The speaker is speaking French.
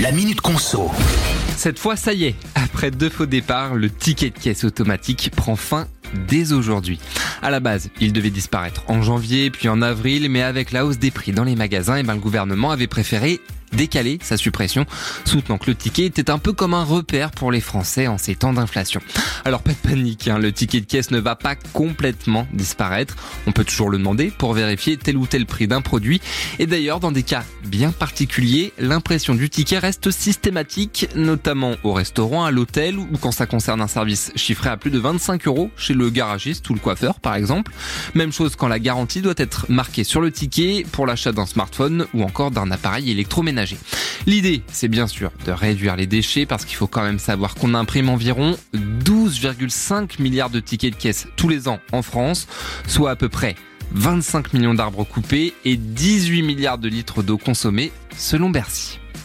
La Minute Conso. Cette fois, ça y est, après deux faux départs, le ticket de caisse automatique prend fin dès aujourd'hui. À la base, il devait disparaître en janvier, puis en avril, mais avec la hausse des prix dans les magasins, et eh ben, le gouvernement avait préféré décaler sa suppression, soutenant que le ticket était un peu comme un repère pour les Français en ces temps d'inflation. Alors pas de panique, hein, le ticket de caisse ne va pas complètement disparaître. On peut toujours le demander pour vérifier tel ou tel prix d'un produit. Et d'ailleurs, dans des cas bien particuliers, l'impression du ticket reste systématique, notamment au restaurant, à l'hôtel ou quand ça concerne un service chiffré à plus de 25 euros chez le garagiste ou le coiffeur par exemple. Même chose quand la garantie doit être marquée sur le ticket pour l'achat d'un smartphone ou encore d'un appareil électroménager. L'idée, c'est bien sûr de réduire les déchets parce qu'il faut quand même savoir qu'on imprime environ 12,5 milliards de tickets de caisse tous les ans en France, soit à peu près 25 millions d'arbres coupés et 18 milliards de litres d'eau consommée selon Bercy.